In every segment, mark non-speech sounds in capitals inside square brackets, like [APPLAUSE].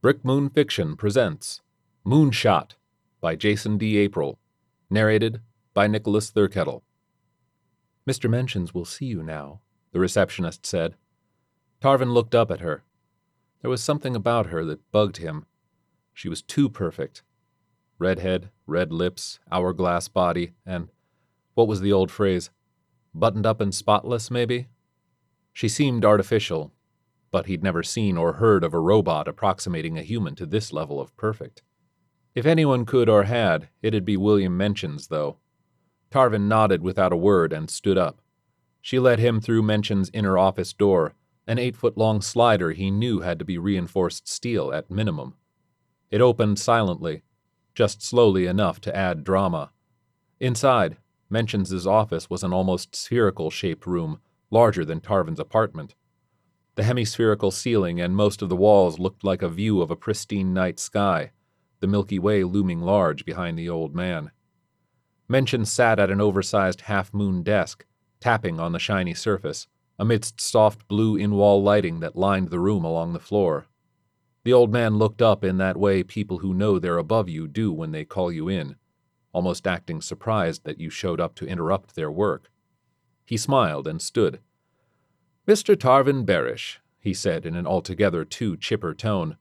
Brick Moon Fiction presents Moonshot by Jason D. April, narrated by Nicholas Thurkettle. Mr. Mentions will see you now, the receptionist said. Tarvin looked up at her. There was something about her that bugged him. She was too perfect. Redhead, red lips, hourglass body, and what was the old phrase? Buttoned up and spotless, maybe? She seemed artificial, but he'd never seen or heard of a robot approximating a human to this level of perfect. If anyone could or had, it'd be William Mentions, though. Tarvin nodded without a word and stood up. She led him through Mentions' inner office door, an eight foot long slider he knew had to be reinforced steel at minimum. It opened silently, just slowly enough to add drama. Inside, Mentions' office was an almost spherical shaped room, larger than Tarvin's apartment. The hemispherical ceiling and most of the walls looked like a view of a pristine night sky, the Milky Way looming large behind the old man. Mention sat at an oversized half moon desk, tapping on the shiny surface, amidst soft blue in wall lighting that lined the room along the floor. The old man looked up in that way people who know they're above you do when they call you in, almost acting surprised that you showed up to interrupt their work. He smiled and stood. Mr. Tarvin Barish, he said in an altogether too chipper tone.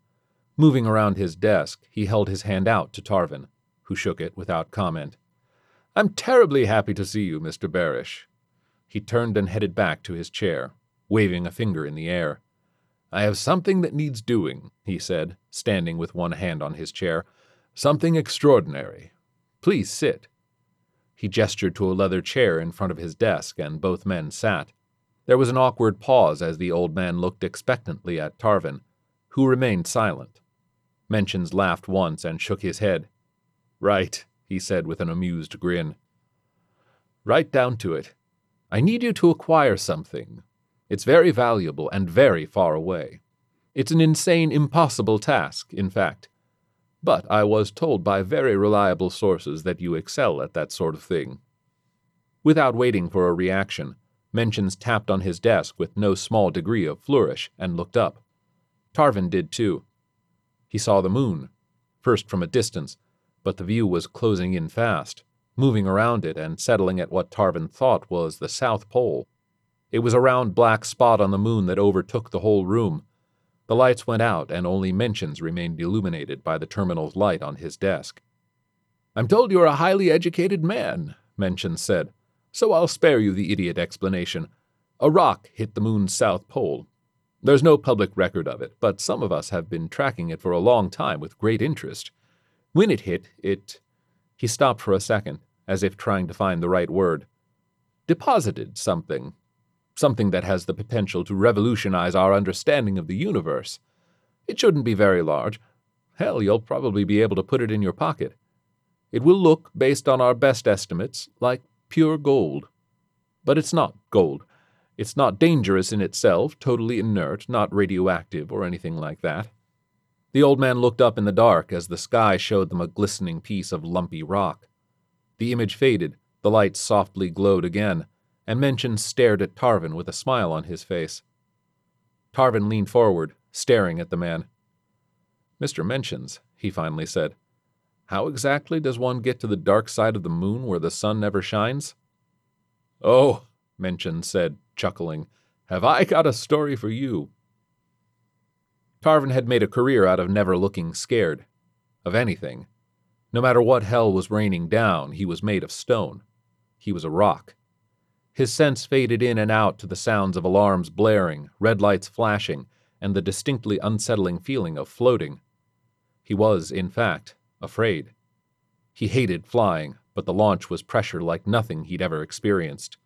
Moving around his desk, he held his hand out to Tarvin, who shook it without comment. I'm terribly happy to see you, Mr. Barish. He turned and headed back to his chair, waving a finger in the air. I have something that needs doing, he said, standing with one hand on his chair. Something extraordinary. Please sit. He gestured to a leather chair in front of his desk, and both men sat. There was an awkward pause as the old man looked expectantly at Tarvin, who remained silent. Mentions laughed once and shook his head. Right, he said with an amused grin. Right down to it. I need you to acquire something. It's very valuable and very far away. It's an insane, impossible task, in fact. But I was told by very reliable sources that you excel at that sort of thing. Without waiting for a reaction, Mentions tapped on his desk with no small degree of flourish and looked up. Tarvin did too. He saw the moon, first from a distance, but the view was closing in fast, moving around it and settling at what Tarvin thought was the South Pole. It was a round black spot on the moon that overtook the whole room. The lights went out, and only Mentions remained illuminated by the terminal's light on his desk. I'm told you're a highly educated man, Mentions said, so I'll spare you the idiot explanation. A rock hit the moon's south pole. There's no public record of it, but some of us have been tracking it for a long time with great interest. When it hit, it. He stopped for a second, as if trying to find the right word. Deposited something. Something that has the potential to revolutionize our understanding of the universe. It shouldn't be very large. Hell, you'll probably be able to put it in your pocket. It will look, based on our best estimates, like pure gold. But it's not gold. It's not dangerous in itself, totally inert, not radioactive or anything like that. The old man looked up in the dark as the sky showed them a glistening piece of lumpy rock. The image faded, the light softly glowed again, and Mentions stared at Tarvin with a smile on his face. Tarvin leaned forward, staring at the man. Mr. Mentions, he finally said, how exactly does one get to the dark side of the moon where the sun never shines? Oh, Mentions said, chuckling, have I got a story for you? Tarvin had made a career out of never looking scared. Of anything. No matter what hell was raining down, he was made of stone. He was a rock. His sense faded in and out to the sounds of alarms blaring, red lights flashing, and the distinctly unsettling feeling of floating. He was, in fact, afraid. He hated flying, but the launch was pressure like nothing he'd ever experienced.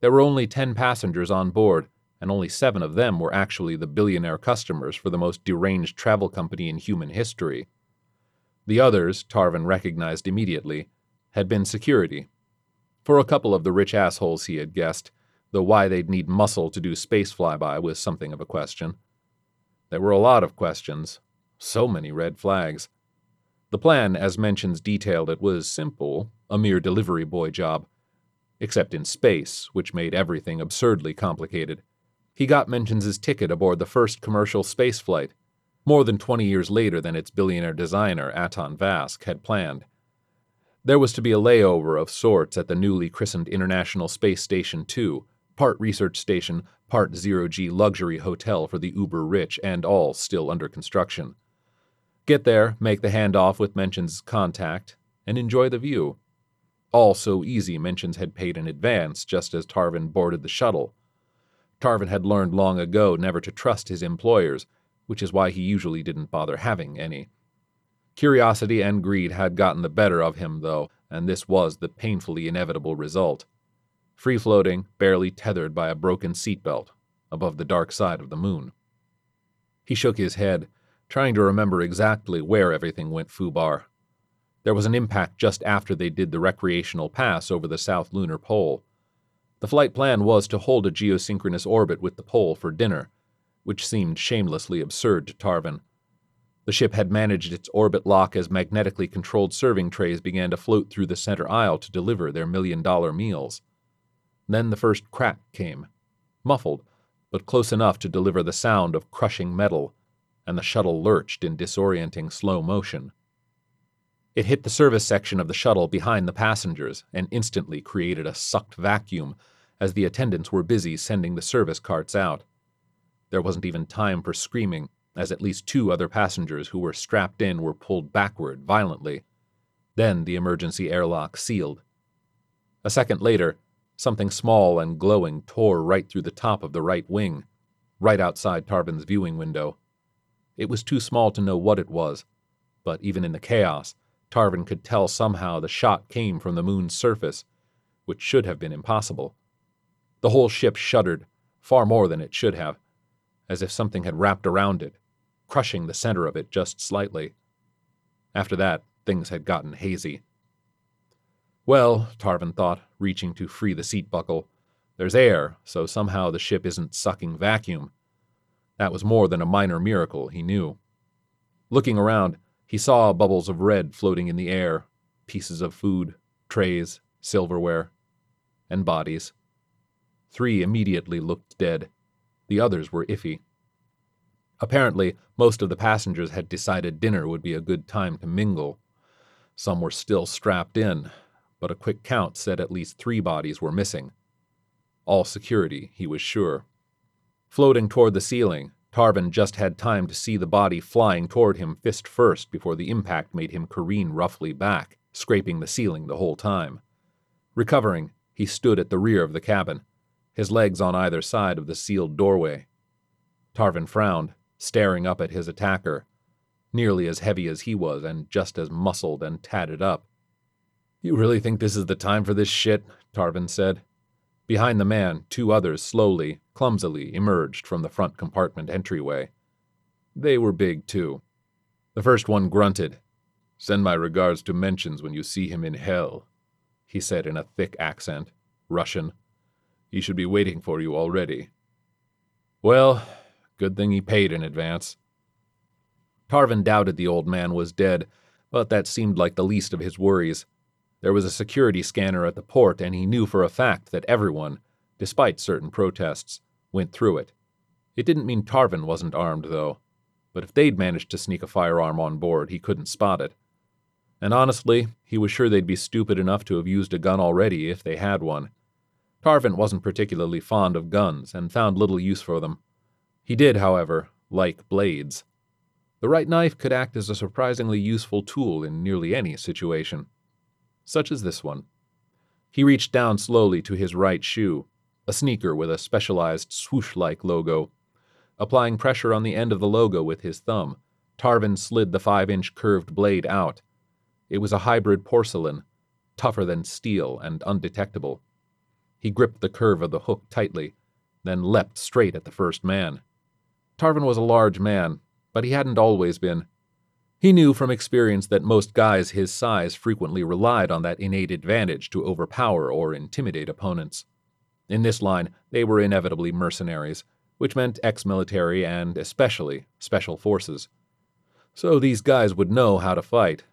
There were only ten passengers on board, and only seven of them were actually the billionaire customers for the most deranged travel company in human history. The others, Tarvin recognized immediately, had been security. For a couple of the rich assholes he had guessed, though why they'd need muscle to do space flyby was something of a question. There were a lot of questions, so many red flags. The plan, as Mentions detailed it, was simple, a mere delivery boy job. Except in space, which made everything absurdly complicated. He got Mentions' ticket aboard the first commercial space flight. more than 20 years later than its billionaire designer, Aton Vask, had planned. There was to be a layover of sorts at the newly christened International Space Station 2, part research station, part zero G luxury hotel for the uber rich, and all still under construction. Get there, make the handoff with Mention's contact, and enjoy the view. All so easy, Mentions had paid in advance just as Tarvin boarded the shuttle. Tarvin had learned long ago never to trust his employers, which is why he usually didn't bother having any. Curiosity and greed had gotten the better of him, though, and this was the painfully inevitable result. Free floating, barely tethered by a broken seatbelt, above the dark side of the moon. He shook his head, trying to remember exactly where everything went FUBAR. There was an impact just after they did the recreational pass over the south lunar pole. The flight plan was to hold a geosynchronous orbit with the pole for dinner, which seemed shamelessly absurd to Tarvin. The ship had managed its orbit lock as magnetically controlled serving trays began to float through the center aisle to deliver their million dollar meals. Then the first crack came, muffled, but close enough to deliver the sound of crushing metal, and the shuttle lurched in disorienting slow motion. It hit the service section of the shuttle behind the passengers and instantly created a sucked vacuum as the attendants were busy sending the service carts out. There wasn't even time for screaming as at least two other passengers who were strapped in were pulled backward violently. Then the emergency airlock sealed. A second later, something small and glowing tore right through the top of the right wing, right outside Tarvin's viewing window. It was too small to know what it was, but even in the chaos, Tarvin could tell somehow the shot came from the moon's surface, which should have been impossible. The whole ship shuddered, far more than it should have, as if something had wrapped around it, crushing the center of it just slightly. After that, things had gotten hazy. Well, Tarvin thought, reaching to free the seat buckle, there's air, so somehow the ship isn't sucking vacuum. That was more than a minor miracle, he knew. Looking around, he saw bubbles of red floating in the air, pieces of food, trays, silverware, and bodies. Three immediately looked dead. The others were iffy. Apparently, most of the passengers had decided dinner would be a good time to mingle. Some were still strapped in, but a quick count said at least three bodies were missing. All security, he was sure. Floating toward the ceiling, Tarvin just had time to see the body flying toward him fist first before the impact made him careen roughly back, scraping the ceiling the whole time. Recovering, he stood at the rear of the cabin, his legs on either side of the sealed doorway. Tarvin frowned, staring up at his attacker, nearly as heavy as he was and just as muscled and tatted up. You really think this is the time for this shit? Tarvin said. Behind the man, two others slowly, clumsily emerged from the front compartment entryway. They were big, too. The first one grunted. Send my regards to Mentions when you see him in hell, he said in a thick accent, Russian. He should be waiting for you already. Well, Good thing he paid in advance. Tarvin doubted the old man was dead, but that seemed like the least of his worries. There was a security scanner at the port, and he knew for a fact that everyone, despite certain protests, went through it. It didn't mean Tarvin wasn't armed, though, but if they'd managed to sneak a firearm on board, he couldn't spot it. And honestly, he was sure they'd be stupid enough to have used a gun already if they had one. Tarvin wasn't particularly fond of guns and found little use for them. He did, however, like blades. The right knife could act as a surprisingly useful tool in nearly any situation, such as this one. He reached down slowly to his right shoe, a sneaker with a specialized swoosh like logo. Applying pressure on the end of the logo with his thumb, Tarvin slid the five inch curved blade out. It was a hybrid porcelain, tougher than steel and undetectable. He gripped the curve of the hook tightly, then leapt straight at the first man. Tarvin was a large man, but he hadn't always been. He knew from experience that most guys his size frequently relied on that innate advantage to overpower or intimidate opponents. In this line, they were inevitably mercenaries, which meant ex military and, especially, special forces. So these guys would know how to fight,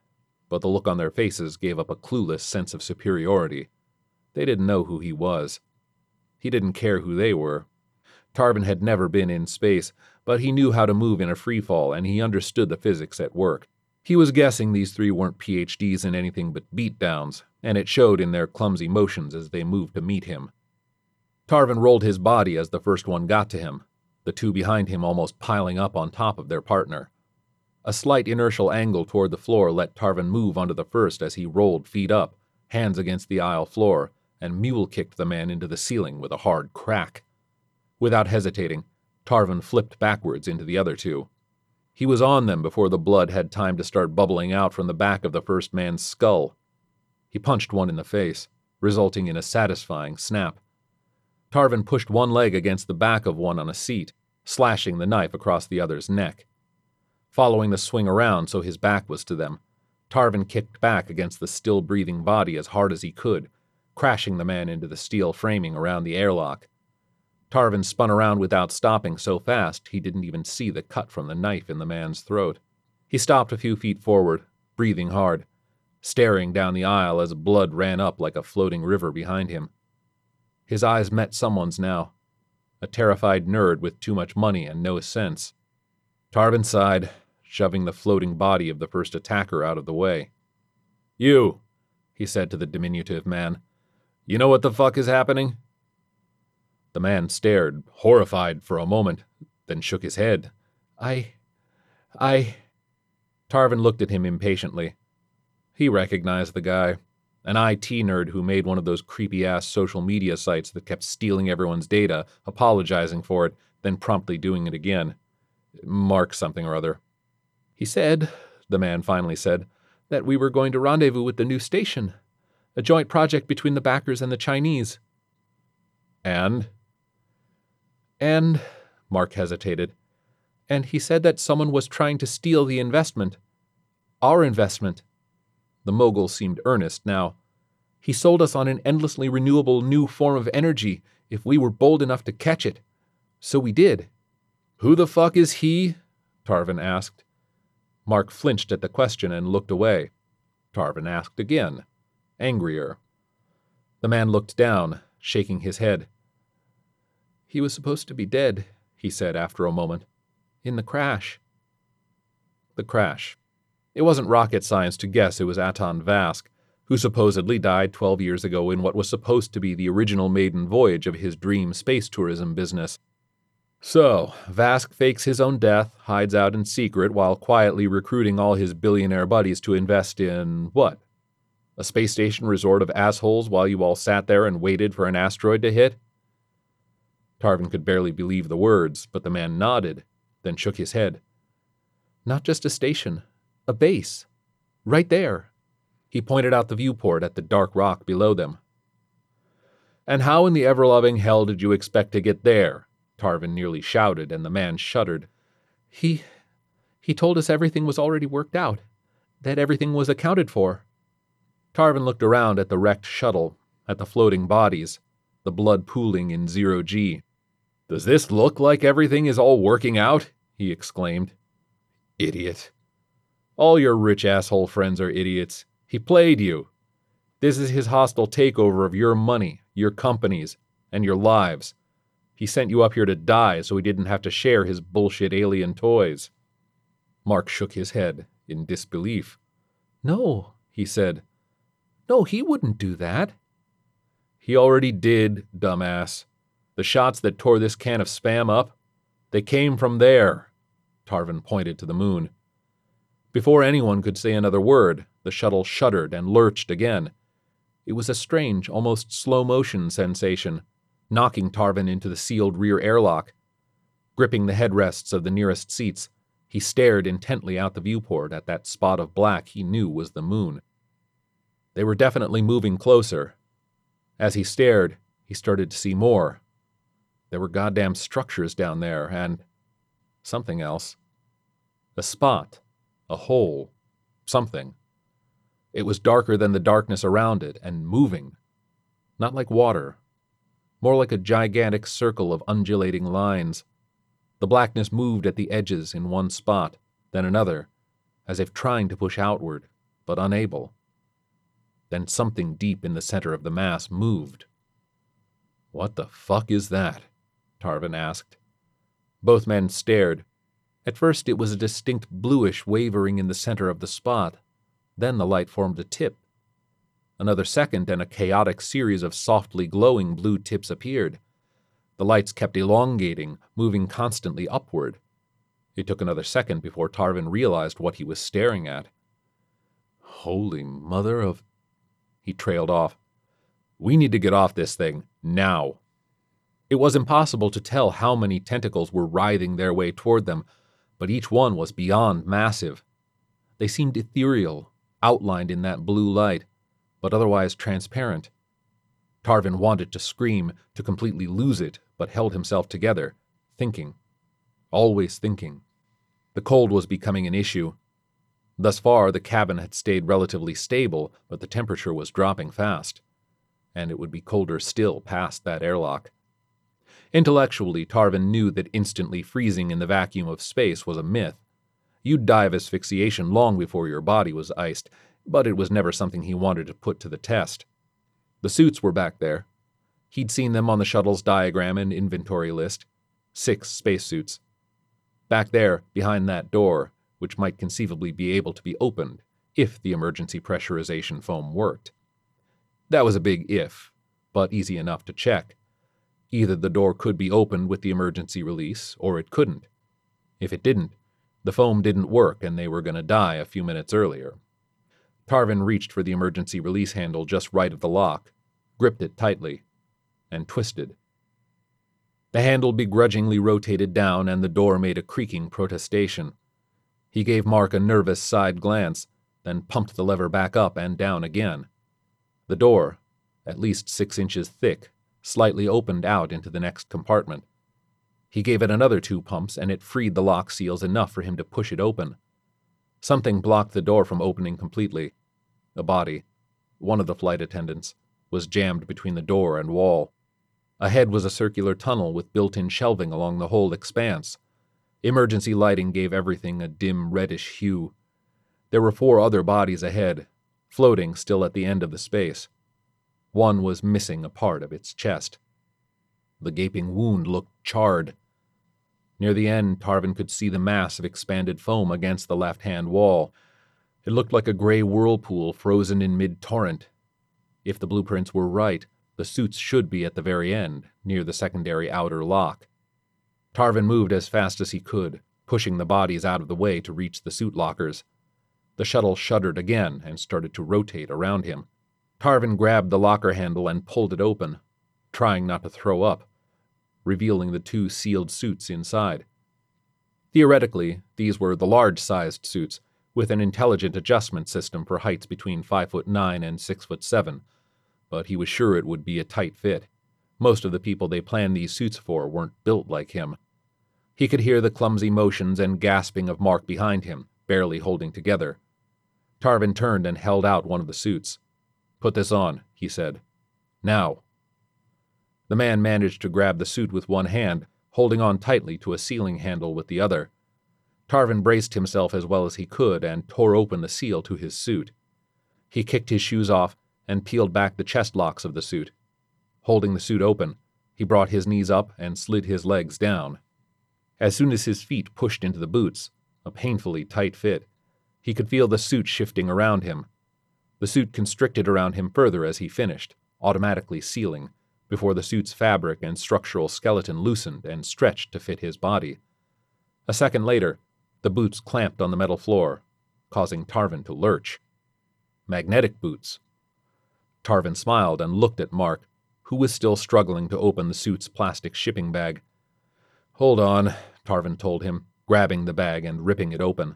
but the look on their faces gave up a clueless sense of superiority. They didn't know who he was. He didn't care who they were. Tarvin had never been in space, but he knew how to move in a free fall and he understood the physics at work. He was guessing these three weren't PhDs in anything but beatdowns, and it showed in their clumsy motions as they moved to meet him. Tarvin rolled his body as the first one got to him, the two behind him almost piling up on top of their partner. A slight inertial angle toward the floor let Tarvin move onto the first as he rolled feet up, hands against the aisle floor, and mule kicked the man into the ceiling with a hard crack. Without hesitating, Tarvin flipped backwards into the other two. He was on them before the blood had time to start bubbling out from the back of the first man's skull. He punched one in the face, resulting in a satisfying snap. Tarvin pushed one leg against the back of one on a seat, slashing the knife across the other's neck. Following the swing around so his back was to them, Tarvin kicked back against the still breathing body as hard as he could, crashing the man into the steel framing around the airlock. Tarvin spun around without stopping so fast he didn't even see the cut from the knife in the man's throat. He stopped a few feet forward, breathing hard, staring down the aisle as blood ran up like a floating river behind him. His eyes met someone's now, a terrified nerd with too much money and no sense. Tarvin sighed, shoving the floating body of the first attacker out of the way. You, he said to the diminutive man, you know what the fuck is happening? The man stared, horrified, for a moment, then shook his head. I. I. Tarvin looked at him impatiently. He recognized the guy. An IT nerd who made one of those creepy ass social media sites that kept stealing everyone's data, apologizing for it, then promptly doing it again. Mark something or other. He said, the man finally said, that we were going to rendezvous with the new station, a joint project between the backers and the Chinese. And? And, Mark hesitated, and he said that someone was trying to steal the investment. Our investment. The mogul seemed earnest now. He sold us on an endlessly renewable new form of energy if we were bold enough to catch it. So we did. Who the fuck is he? Tarvin asked. Mark flinched at the question and looked away. Tarvin asked again, angrier. The man looked down, shaking his head. He was supposed to be dead, he said after a moment. In the crash. The crash. It wasn't rocket science to guess it was Aton Vask, who supposedly died 12 years ago in what was supposed to be the original maiden voyage of his dream space tourism business. So, Vask fakes his own death, hides out in secret while quietly recruiting all his billionaire buddies to invest in what? A space station resort of assholes while you all sat there and waited for an asteroid to hit? Tarvin could barely believe the words, but the man nodded, then shook his head. Not just a station, a base. Right there. He pointed out the viewport at the dark rock below them. And how in the ever loving hell did you expect to get there? Tarvin nearly shouted, and the man shuddered. He. he told us everything was already worked out, that everything was accounted for. Tarvin looked around at the wrecked shuttle, at the floating bodies, the blood pooling in zero G. Does this look like everything is all working out? he exclaimed. Idiot. All your rich asshole friends are idiots. He played you. This is his hostile takeover of your money, your companies, and your lives. He sent you up here to die so he didn't have to share his bullshit alien toys. Mark shook his head in disbelief. No, he said. No, he wouldn't do that. He already did, dumbass. The shots that tore this can of spam up, they came from there. Tarvin pointed to the moon. Before anyone could say another word, the shuttle shuddered and lurched again. It was a strange, almost slow motion sensation, knocking Tarvin into the sealed rear airlock. Gripping the headrests of the nearest seats, he stared intently out the viewport at that spot of black he knew was the moon. They were definitely moving closer. As he stared, he started to see more, there were goddamn structures down there, and something else. A spot, a hole, something. It was darker than the darkness around it, and moving. Not like water, more like a gigantic circle of undulating lines. The blackness moved at the edges in one spot, then another, as if trying to push outward, but unable. Then something deep in the center of the mass moved. What the fuck is that? Tarvin asked. Both men stared. At first, it was a distinct bluish wavering in the center of the spot. Then the light formed a tip. Another second, and a chaotic series of softly glowing blue tips appeared. The lights kept elongating, moving constantly upward. It took another second before Tarvin realized what he was staring at. Holy mother of. He trailed off. We need to get off this thing, now. It was impossible to tell how many tentacles were writhing their way toward them, but each one was beyond massive. They seemed ethereal, outlined in that blue light, but otherwise transparent. Tarvin wanted to scream, to completely lose it, but held himself together, thinking. Always thinking. The cold was becoming an issue. Thus far, the cabin had stayed relatively stable, but the temperature was dropping fast. And it would be colder still past that airlock. Intellectually, Tarvin knew that instantly freezing in the vacuum of space was a myth. You'd die of asphyxiation long before your body was iced, but it was never something he wanted to put to the test. The suits were back there. He'd seen them on the shuttle's diagram and inventory list. Six spacesuits. Back there, behind that door, which might conceivably be able to be opened if the emergency pressurization foam worked. That was a big if, but easy enough to check. Either the door could be opened with the emergency release, or it couldn't. If it didn't, the foam didn't work and they were going to die a few minutes earlier. Tarvin reached for the emergency release handle just right of the lock, gripped it tightly, and twisted. The handle begrudgingly rotated down and the door made a creaking protestation. He gave Mark a nervous side glance, then pumped the lever back up and down again. The door, at least six inches thick, slightly opened out into the next compartment. He gave it another two pumps, and it freed the lock seals enough for him to push it open. Something blocked the door from opening completely. A body, one of the flight attendants, was jammed between the door and wall. Ahead was a circular tunnel with built in shelving along the whole expanse. Emergency lighting gave everything a dim reddish hue. There were four other bodies ahead, floating still at the end of the space. One was missing a part of its chest. The gaping wound looked charred. Near the end, Tarvin could see the mass of expanded foam against the left hand wall. It looked like a gray whirlpool frozen in mid torrent. If the blueprints were right, the suits should be at the very end, near the secondary outer lock. Tarvin moved as fast as he could, pushing the bodies out of the way to reach the suit lockers. The shuttle shuddered again and started to rotate around him. Tarvin grabbed the locker handle and pulled it open, trying not to throw up, revealing the two sealed suits inside. Theoretically, these were the large sized suits, with an intelligent adjustment system for heights between 5 foot 9 and 6 foot 7, but he was sure it would be a tight fit. Most of the people they planned these suits for weren't built like him. He could hear the clumsy motions and gasping of Mark behind him, barely holding together. Tarvin turned and held out one of the suits. Put this on, he said. Now. The man managed to grab the suit with one hand, holding on tightly to a ceiling handle with the other. Tarvin braced himself as well as he could and tore open the seal to his suit. He kicked his shoes off and peeled back the chest locks of the suit. Holding the suit open, he brought his knees up and slid his legs down. As soon as his feet pushed into the boots, a painfully tight fit, he could feel the suit shifting around him, the suit constricted around him further as he finished, automatically sealing, before the suit's fabric and structural skeleton loosened and stretched to fit his body. A second later, the boots clamped on the metal floor, causing Tarvin to lurch. Magnetic boots. Tarvin smiled and looked at Mark, who was still struggling to open the suit's plastic shipping bag. Hold on, Tarvin told him, grabbing the bag and ripping it open.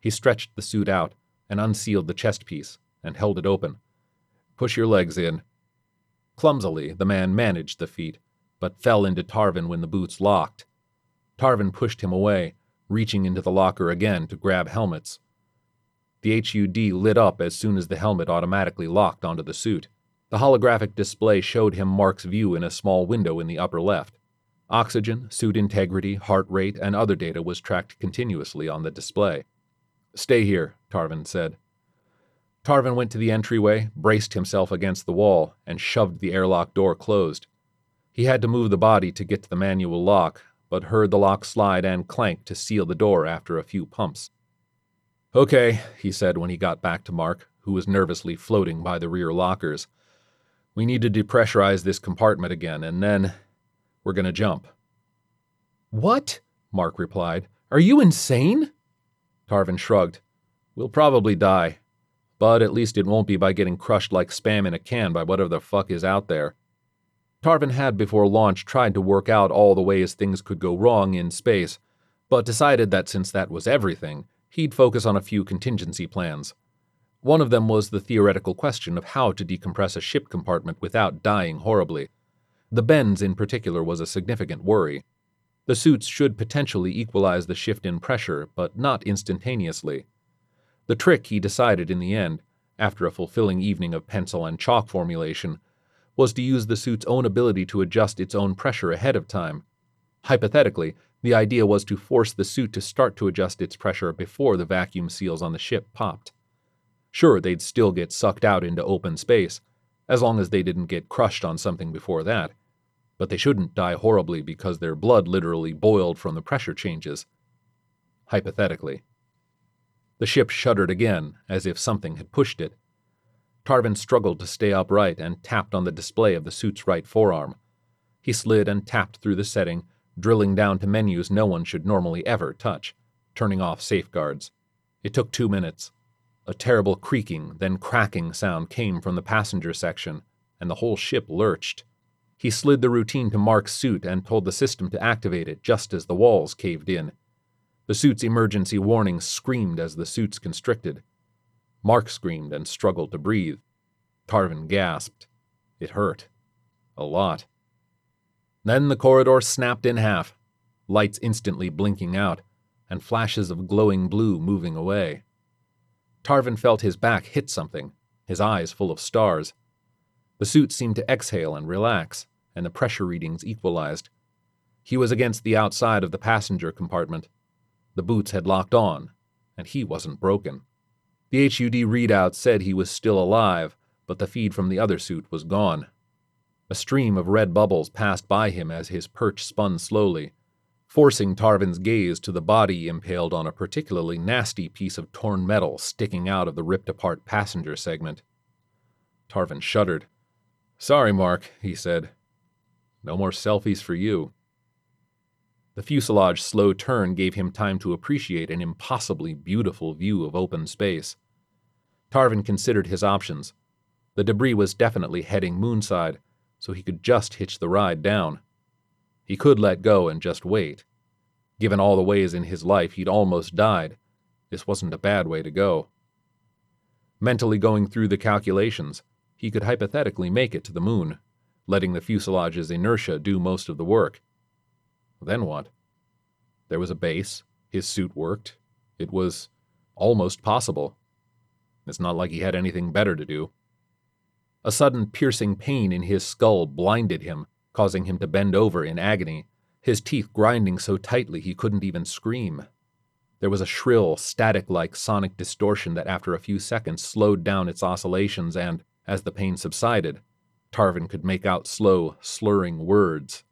He stretched the suit out and unsealed the chest piece, and held it open. Push your legs in. Clumsily, the man managed the feat, but fell into Tarvin when the boots locked. Tarvin pushed him away, reaching into the locker again to grab helmets. The HUD lit up as soon as the helmet automatically locked onto the suit. The holographic display showed him Mark's view in a small window in the upper left. Oxygen, suit integrity, heart rate, and other data was tracked continuously on the display. Stay here, Tarvin said. Tarvin went to the entryway, braced himself against the wall, and shoved the airlock door closed. He had to move the body to get to the manual lock, but heard the lock slide and clank to seal the door after a few pumps. Okay, he said when he got back to Mark, who was nervously floating by the rear lockers. We need to depressurize this compartment again, and then we're going to jump. What? Mark replied. Are you insane? Tarvin shrugged. We'll probably die, but at least it won't be by getting crushed like spam in a can by whatever the fuck is out there. Tarvin had before launch tried to work out all the ways things could go wrong in space, but decided that since that was everything, he'd focus on a few contingency plans. One of them was the theoretical question of how to decompress a ship compartment without dying horribly. The bends, in particular, was a significant worry. The suits should potentially equalize the shift in pressure, but not instantaneously. The trick, he decided in the end, after a fulfilling evening of pencil and chalk formulation, was to use the suit's own ability to adjust its own pressure ahead of time. Hypothetically, the idea was to force the suit to start to adjust its pressure before the vacuum seals on the ship popped. Sure, they'd still get sucked out into open space, as long as they didn't get crushed on something before that, but they shouldn't die horribly because their blood literally boiled from the pressure changes. Hypothetically. The ship shuddered again, as if something had pushed it. Tarvin struggled to stay upright and tapped on the display of the suit's right forearm. He slid and tapped through the setting, drilling down to menus no one should normally ever touch, turning off safeguards. It took two minutes. A terrible creaking, then cracking sound came from the passenger section, and the whole ship lurched. He slid the routine to Mark's suit and told the system to activate it just as the walls caved in. The suit's emergency warning screamed as the suits constricted. Mark screamed and struggled to breathe. Tarvin gasped. It hurt. A lot. Then the corridor snapped in half, lights instantly blinking out, and flashes of glowing blue moving away. Tarvin felt his back hit something, his eyes full of stars. The suit seemed to exhale and relax, and the pressure readings equalized. He was against the outside of the passenger compartment. The boots had locked on, and he wasn't broken. The HUD readout said he was still alive, but the feed from the other suit was gone. A stream of red bubbles passed by him as his perch spun slowly, forcing Tarvin's gaze to the body impaled on a particularly nasty piece of torn metal sticking out of the ripped apart passenger segment. Tarvin shuddered. Sorry, Mark, he said. No more selfies for you. The fuselage's slow turn gave him time to appreciate an impossibly beautiful view of open space. Tarvin considered his options. The debris was definitely heading moonside, so he could just hitch the ride down. He could let go and just wait. Given all the ways in his life he'd almost died, this wasn't a bad way to go. Mentally going through the calculations, he could hypothetically make it to the moon, letting the fuselage's inertia do most of the work. Then what? There was a base, his suit worked. It was almost possible. It's not like he had anything better to do. A sudden piercing pain in his skull blinded him, causing him to bend over in agony, his teeth grinding so tightly he couldn't even scream. There was a shrill, static like sonic distortion that after a few seconds slowed down its oscillations, and, as the pain subsided, Tarvin could make out slow, slurring words.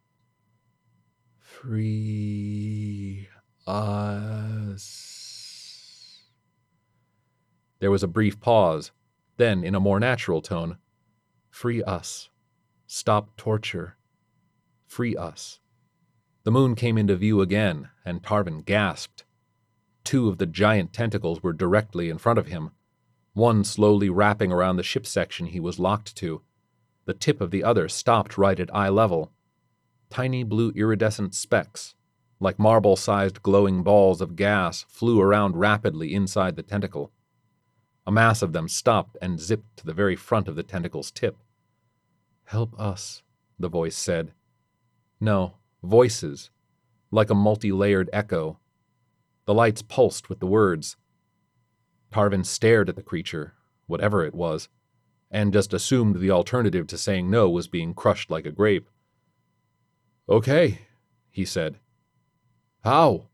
Free us. Uh, there was a brief pause. Then, in a more natural tone, Free us. Stop torture. Free us. The moon came into view again, and Tarvin gasped. Two of the giant tentacles were directly in front of him, one slowly wrapping around the ship section he was locked to. The tip of the other stopped right at eye level. Tiny blue iridescent specks, like marble sized glowing balls of gas, flew around rapidly inside the tentacle. A mass of them stopped and zipped to the very front of the tentacle's tip. Help us, the voice said. No, voices, like a multi layered echo. The lights pulsed with the words. Tarvin stared at the creature, whatever it was, and just assumed the alternative to saying no was being crushed like a grape. Okay, he said. How?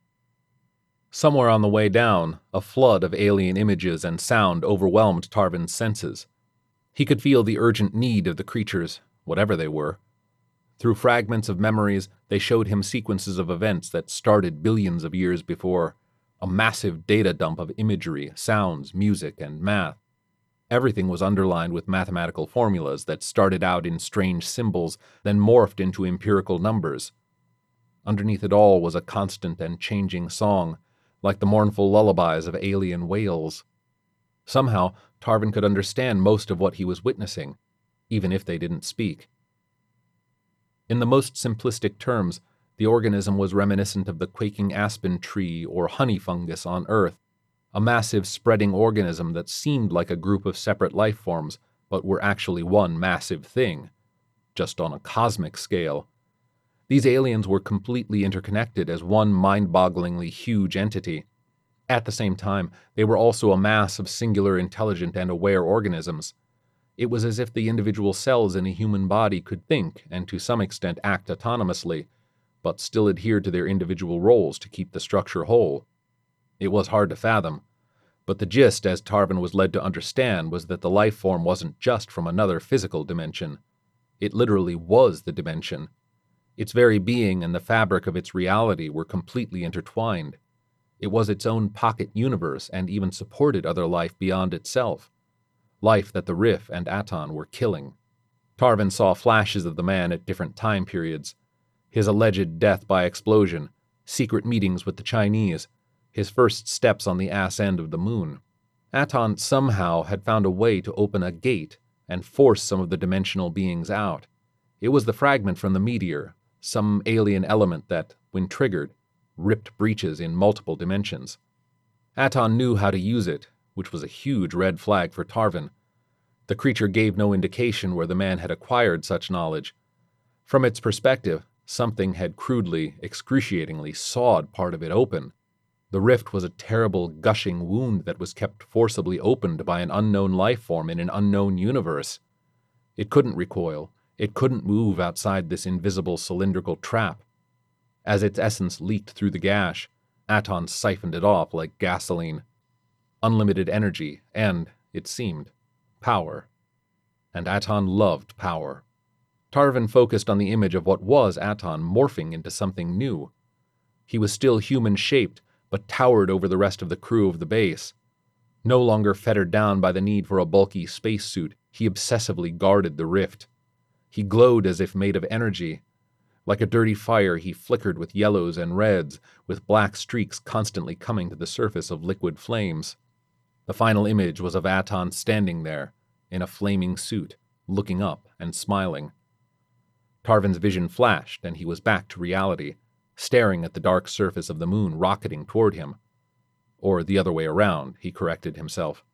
Somewhere on the way down, a flood of alien images and sound overwhelmed Tarvin's senses. He could feel the urgent need of the creatures, whatever they were. Through fragments of memories, they showed him sequences of events that started billions of years before, a massive data dump of imagery, sounds, music, and math. Everything was underlined with mathematical formulas that started out in strange symbols, then morphed into empirical numbers. Underneath it all was a constant and changing song, like the mournful lullabies of alien whales. Somehow, Tarvin could understand most of what he was witnessing, even if they didn't speak. In the most simplistic terms, the organism was reminiscent of the quaking aspen tree or honey fungus on Earth, a massive spreading organism that seemed like a group of separate life forms, but were actually one massive thing, just on a cosmic scale. These aliens were completely interconnected as one mind bogglingly huge entity. At the same time, they were also a mass of singular intelligent and aware organisms. It was as if the individual cells in a human body could think and to some extent act autonomously, but still adhere to their individual roles to keep the structure whole. It was hard to fathom, but the gist, as Tarvin was led to understand, was that the life form wasn't just from another physical dimension. It literally was the dimension. Its very being and the fabric of its reality were completely intertwined. It was its own pocket universe and even supported other life beyond itself. Life that the rift and Aton were killing. Tarvin saw flashes of the man at different time periods his alleged death by explosion, secret meetings with the Chinese, his first steps on the ass end of the moon. Aton somehow had found a way to open a gate and force some of the dimensional beings out. It was the fragment from the meteor, some alien element that, when triggered, ripped breaches in multiple dimensions. Aton knew how to use it, which was a huge red flag for Tarvin. The creature gave no indication where the man had acquired such knowledge. From its perspective, something had crudely, excruciatingly sawed part of it open. The rift was a terrible, gushing wound that was kept forcibly opened by an unknown life form in an unknown universe. It couldn't recoil, it couldn't move outside this invisible cylindrical trap. As its essence leaked through the gash, Aton siphoned it off like gasoline. Unlimited energy and, it seemed, power. And Aton loved power. Tarvin focused on the image of what was Aton morphing into something new. He was still human shaped, but towered over the rest of the crew of the base. No longer fettered down by the need for a bulky spacesuit, he obsessively guarded the rift. He glowed as if made of energy. Like a dirty fire, he flickered with yellows and reds, with black streaks constantly coming to the surface of liquid flames. The final image was of Aton standing there, in a flaming suit, looking up and smiling. Tarvin's vision flashed, and he was back to reality, staring at the dark surface of the moon rocketing toward him. Or the other way around, he corrected himself.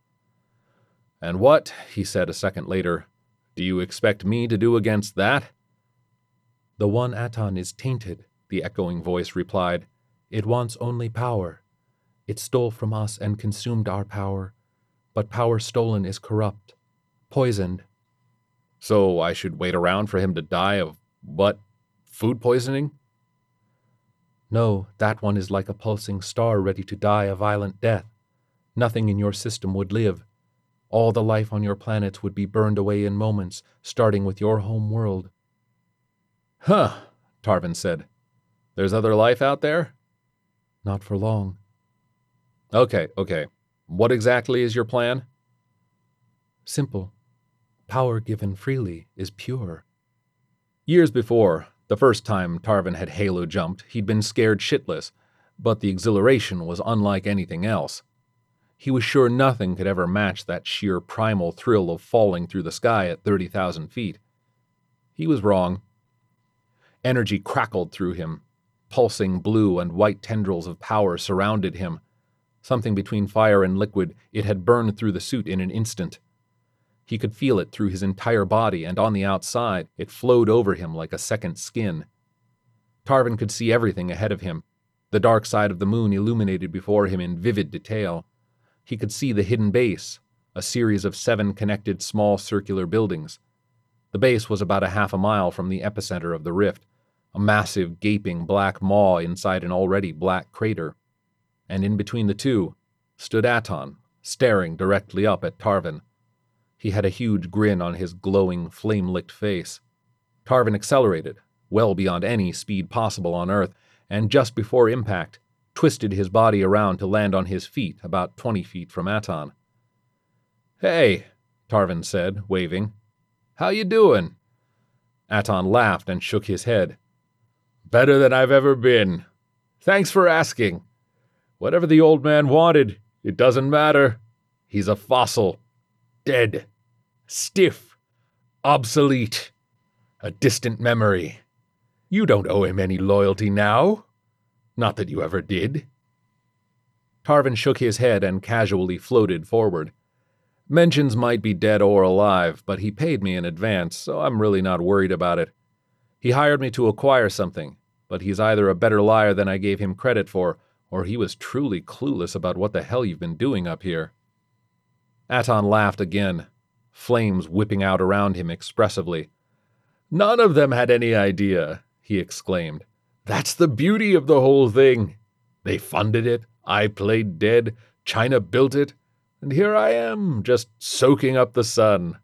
And what, he said a second later, do you expect me to do against that? The one Aton is tainted, the echoing voice replied. It wants only power. It stole from us and consumed our power. But power stolen is corrupt, poisoned. So I should wait around for him to die of what? Food poisoning? No, that one is like a pulsing star ready to die a violent death. Nothing in your system would live. All the life on your planets would be burned away in moments, starting with your home world. Huh, Tarvin said. There's other life out there? Not for long. Okay, okay. What exactly is your plan? Simple. Power given freely is pure. Years before, the first time Tarvin had HALO jumped, he'd been scared shitless, but the exhilaration was unlike anything else. He was sure nothing could ever match that sheer primal thrill of falling through the sky at 30,000 feet. He was wrong. Energy crackled through him. Pulsing blue and white tendrils of power surrounded him. Something between fire and liquid, it had burned through the suit in an instant. He could feel it through his entire body, and on the outside, it flowed over him like a second skin. Tarvin could see everything ahead of him, the dark side of the moon illuminated before him in vivid detail. He could see the hidden base, a series of seven connected small circular buildings. The base was about a half a mile from the epicenter of the rift, a massive, gaping black maw inside an already black crater. And in between the two stood Aton, staring directly up at Tarvin. He had a huge grin on his glowing, flame licked face. Tarvin accelerated, well beyond any speed possible on Earth, and just before impact, twisted his body around to land on his feet about 20 feet from Aton. Hey, Tarvin said, waving. How you doing? Aton laughed and shook his head. Better than I've ever been. Thanks for asking. Whatever the old man wanted, it doesn't matter. He's a fossil. Dead. Stiff. Obsolete. A distant memory. You don't owe him any loyalty now. Not that you ever did. Tarvin shook his head and casually floated forward. Mentions might be dead or alive, but he paid me in advance, so I'm really not worried about it. He hired me to acquire something, but he's either a better liar than I gave him credit for, or he was truly clueless about what the hell you've been doing up here. Aton laughed again, flames whipping out around him expressively. None of them had any idea, he exclaimed. That's the beauty of the whole thing. They funded it, I played dead, China built it, and here I am, just soaking up the sun.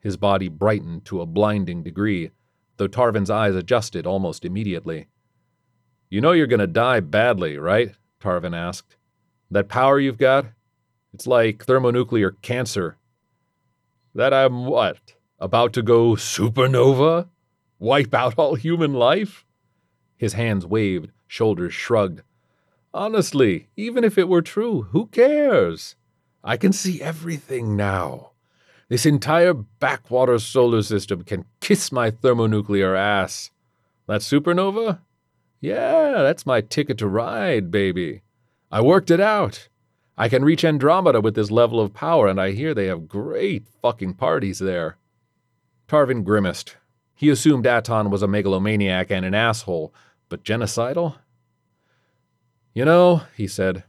His body brightened to a blinding degree, though Tarvin's eyes adjusted almost immediately. You know you're going to die badly, right? Tarvin asked. That power you've got? It's like thermonuclear cancer. That I'm what? About to go supernova? Wipe out all human life? His hands waved, shoulders shrugged. Honestly, even if it were true, who cares? I can see everything now. This entire backwater solar system can kiss my thermonuclear ass. That supernova? Yeah, that's my ticket to ride, baby. I worked it out. I can reach Andromeda with this level of power, and I hear they have great fucking parties there. Tarvin grimaced. He assumed Aton was a megalomaniac and an asshole, but genocidal? You know, he said,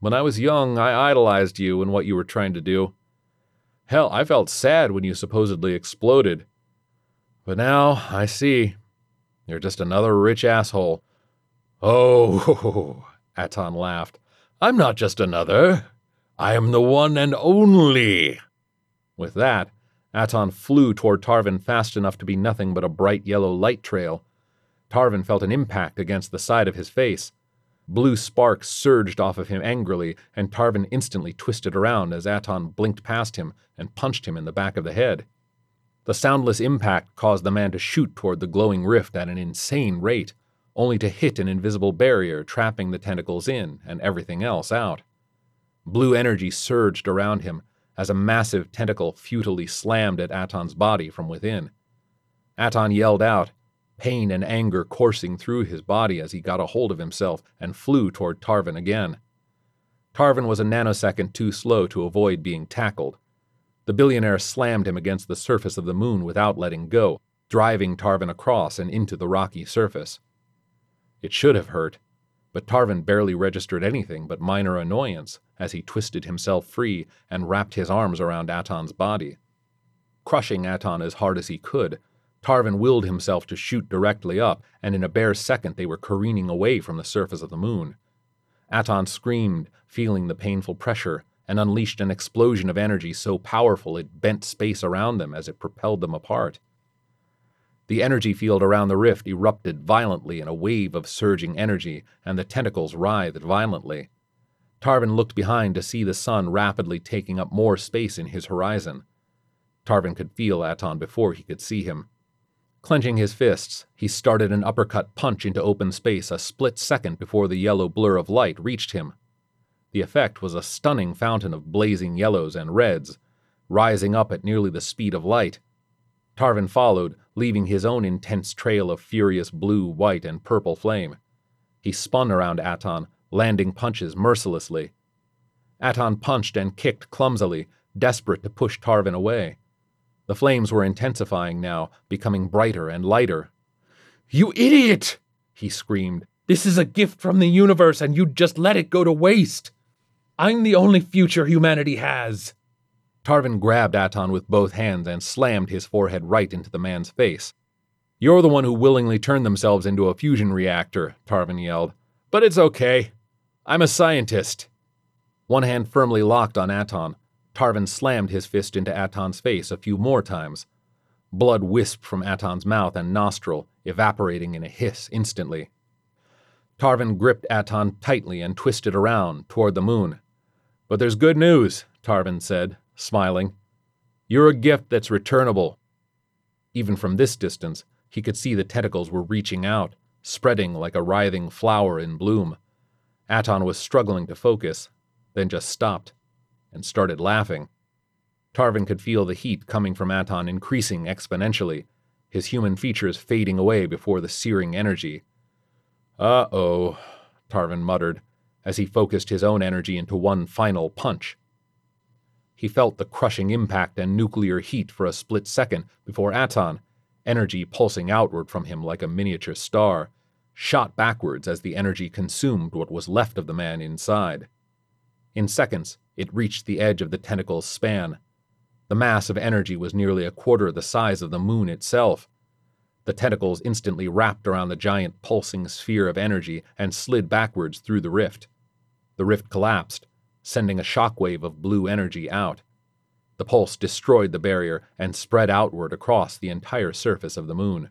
when I was young, I idolized you and what you were trying to do. Hell, I felt sad when you supposedly exploded. But now I see. You're just another rich asshole. Oh, [LAUGHS] Aton laughed. I'm not just another. I am the one and only. With that, Aton flew toward Tarvin fast enough to be nothing but a bright yellow light trail. Tarvin felt an impact against the side of his face. Blue sparks surged off of him angrily, and Tarvin instantly twisted around as Aton blinked past him and punched him in the back of the head. The soundless impact caused the man to shoot toward the glowing rift at an insane rate, only to hit an invisible barrier trapping the tentacles in and everything else out. Blue energy surged around him as a massive tentacle futilely slammed at Aton's body from within. Aton yelled out, pain and anger coursing through his body as he got a hold of himself and flew toward Tarvin again. Tarvin was a nanosecond too slow to avoid being tackled. The billionaire slammed him against the surface of the moon without letting go, driving Tarvin across and into the rocky surface. It should have hurt, but Tarvin barely registered anything but minor annoyance as he twisted himself free and wrapped his arms around Aton's body. Crushing Aton as hard as he could, Tarvin willed himself to shoot directly up, and in a bare second they were careening away from the surface of the moon. Aton screamed, feeling the painful pressure, and unleashed an explosion of energy so powerful it bent space around them as it propelled them apart. The energy field around the rift erupted violently in a wave of surging energy, and the tentacles writhed violently. Tarvin looked behind to see the sun rapidly taking up more space in his horizon. Tarvin could feel Aton before he could see him. Clenching his fists, he started an uppercut punch into open space a split second before the yellow blur of light reached him. The effect was a stunning fountain of blazing yellows and reds, rising up at nearly the speed of light. Tarvin followed, leaving his own intense trail of furious blue, white, and purple flame. He spun around Aton, landing punches mercilessly. Aton punched and kicked clumsily, desperate to push Tarvin away. The flames were intensifying now, becoming brighter and lighter. You idiot! he screamed. This is a gift from the universe, and you just let it go to waste. I'm the only future humanity has. Tarvin grabbed Aton with both hands and slammed his forehead right into the man's face. You're the one who willingly turned themselves into a fusion reactor, Tarvin yelled. But it's okay. I'm a scientist. One hand firmly locked on Aton, Tarvin slammed his fist into Aton's face a few more times. Blood wisped from Aton's mouth and nostril, evaporating in a hiss instantly. Tarvin gripped Aton tightly and twisted around toward the moon. But there's good news, Tarvin said, smiling. You're a gift that's returnable. Even from this distance, he could see the tentacles were reaching out, spreading like a writhing flower in bloom. Aton was struggling to focus, then just stopped and started laughing. Tarvin could feel the heat coming from Aton increasing exponentially, his human features fading away before the searing energy. Uh oh, Tarvin muttered as he focused his own energy into one final punch. He felt the crushing impact and nuclear heat for a split second before Aton, energy pulsing outward from him like a miniature star, shot backwards as the energy consumed what was left of the man inside. In seconds, it reached the edge of the tentacle's span. The mass of energy was nearly a quarter the size of the moon itself. The tentacles instantly wrapped around the giant pulsing sphere of energy and slid backwards through the rift. The rift collapsed, sending a shockwave of blue energy out. The pulse destroyed the barrier and spread outward across the entire surface of the moon.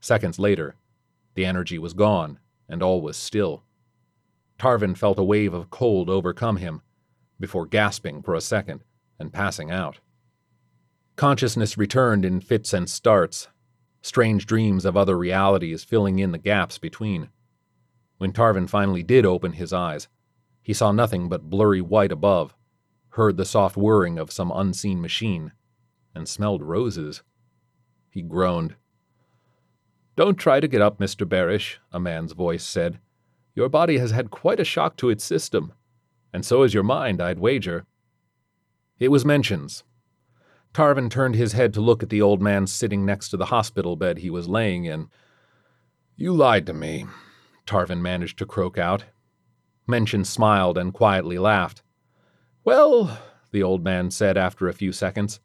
Seconds later, the energy was gone, and all was still. Tarvin felt a wave of cold overcome him, before gasping for a second and passing out. Consciousness returned in fits and starts, strange dreams of other realities filling in the gaps between. When Tarvin finally did open his eyes, he saw nothing but blurry white above, heard the soft whirring of some unseen machine, and smelled roses. He groaned. Don't try to get up, Mr. Barish, a man's voice said. Your body has had quite a shock to its system, and so has your mind, I'd wager. It was Mentions. Tarvin turned his head to look at the old man sitting next to the hospital bed he was laying in. You lied to me, Tarvin managed to croak out. Mentions smiled and quietly laughed. Well, the old man said after a few seconds,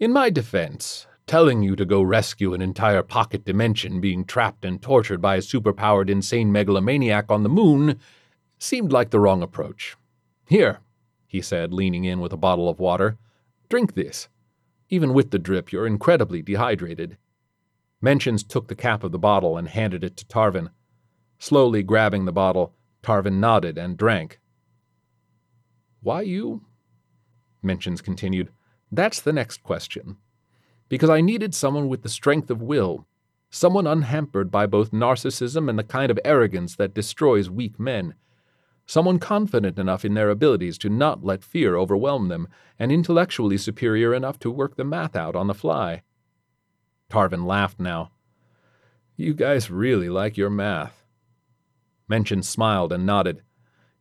in my defense, telling you to go rescue an entire pocket dimension being trapped and tortured by a superpowered insane megalomaniac on the moon seemed like the wrong approach. Here, he said, leaning in with a bottle of water. Drink this. Even with the drip, you're incredibly dehydrated. Mentions took the cap of the bottle and handed it to Tarvin. Slowly grabbing the bottle, Tarvin nodded and drank. Why you? Mentions continued. That's the next question because I needed someone with the strength of will, someone unhampered by both narcissism and the kind of arrogance that destroys weak men, someone confident enough in their abilities to not let fear overwhelm them, and intellectually superior enough to work the math out on the fly. Tarvin laughed now. You guys really like your math. Mentions smiled and nodded.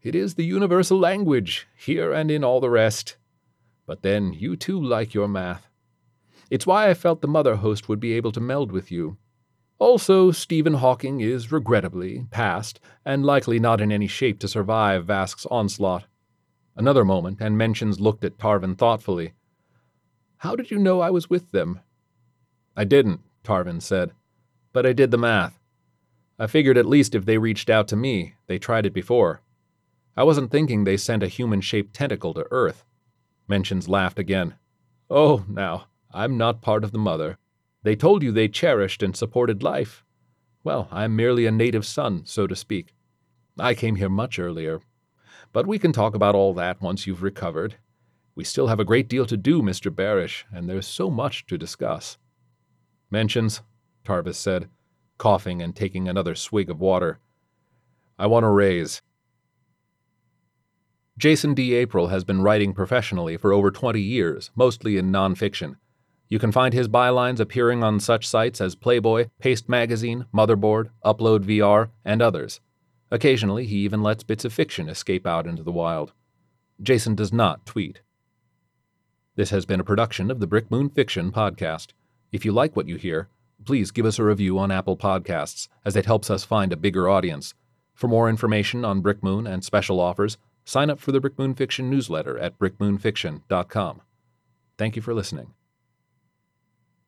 It is the universal language, here and in all the rest. But then you too like your math. It's why I felt the mother host would be able to meld with you. Also, Stephen Hawking is regrettably past, and likely not in any shape to survive Vask's onslaught. Another moment, and Mentions looked at Tarvin thoughtfully. How did you know I was with them? I didn't, Tarvin said, but I did the math. I figured at least if they reached out to me, they tried it before. I wasn't thinking they sent a human shaped tentacle to Earth. Mentions laughed again. Oh, now, I'm not part of the mother. They told you they cherished and supported life. Well, I'm merely a native son, so to speak. I came here much earlier. But we can talk about all that once you've recovered. We still have a great deal to do, Mr. Barish, and there's so much to discuss. Mentions, Tarvis said, coughing and taking another swig of water. I want a raise. Jason D'Aprile has been writing professionally for over 20 years, mostly in nonfiction. You can find his bylines appearing on such sites as Playboy, Paste Magazine, Motherboard, Upload VR, and others. Occasionally, he even lets bits of fiction escape out into the wild. Jason does not tweet. This has been a production of the Brick Moon Fiction podcast. If you like what you hear, please give us a review on Apple Podcasts, as it helps us find a bigger audience. For more information on Brick Moon and special offers, sign up for the Brick Moon Fiction newsletter at brickmoonfiction.com. Thank you for listening.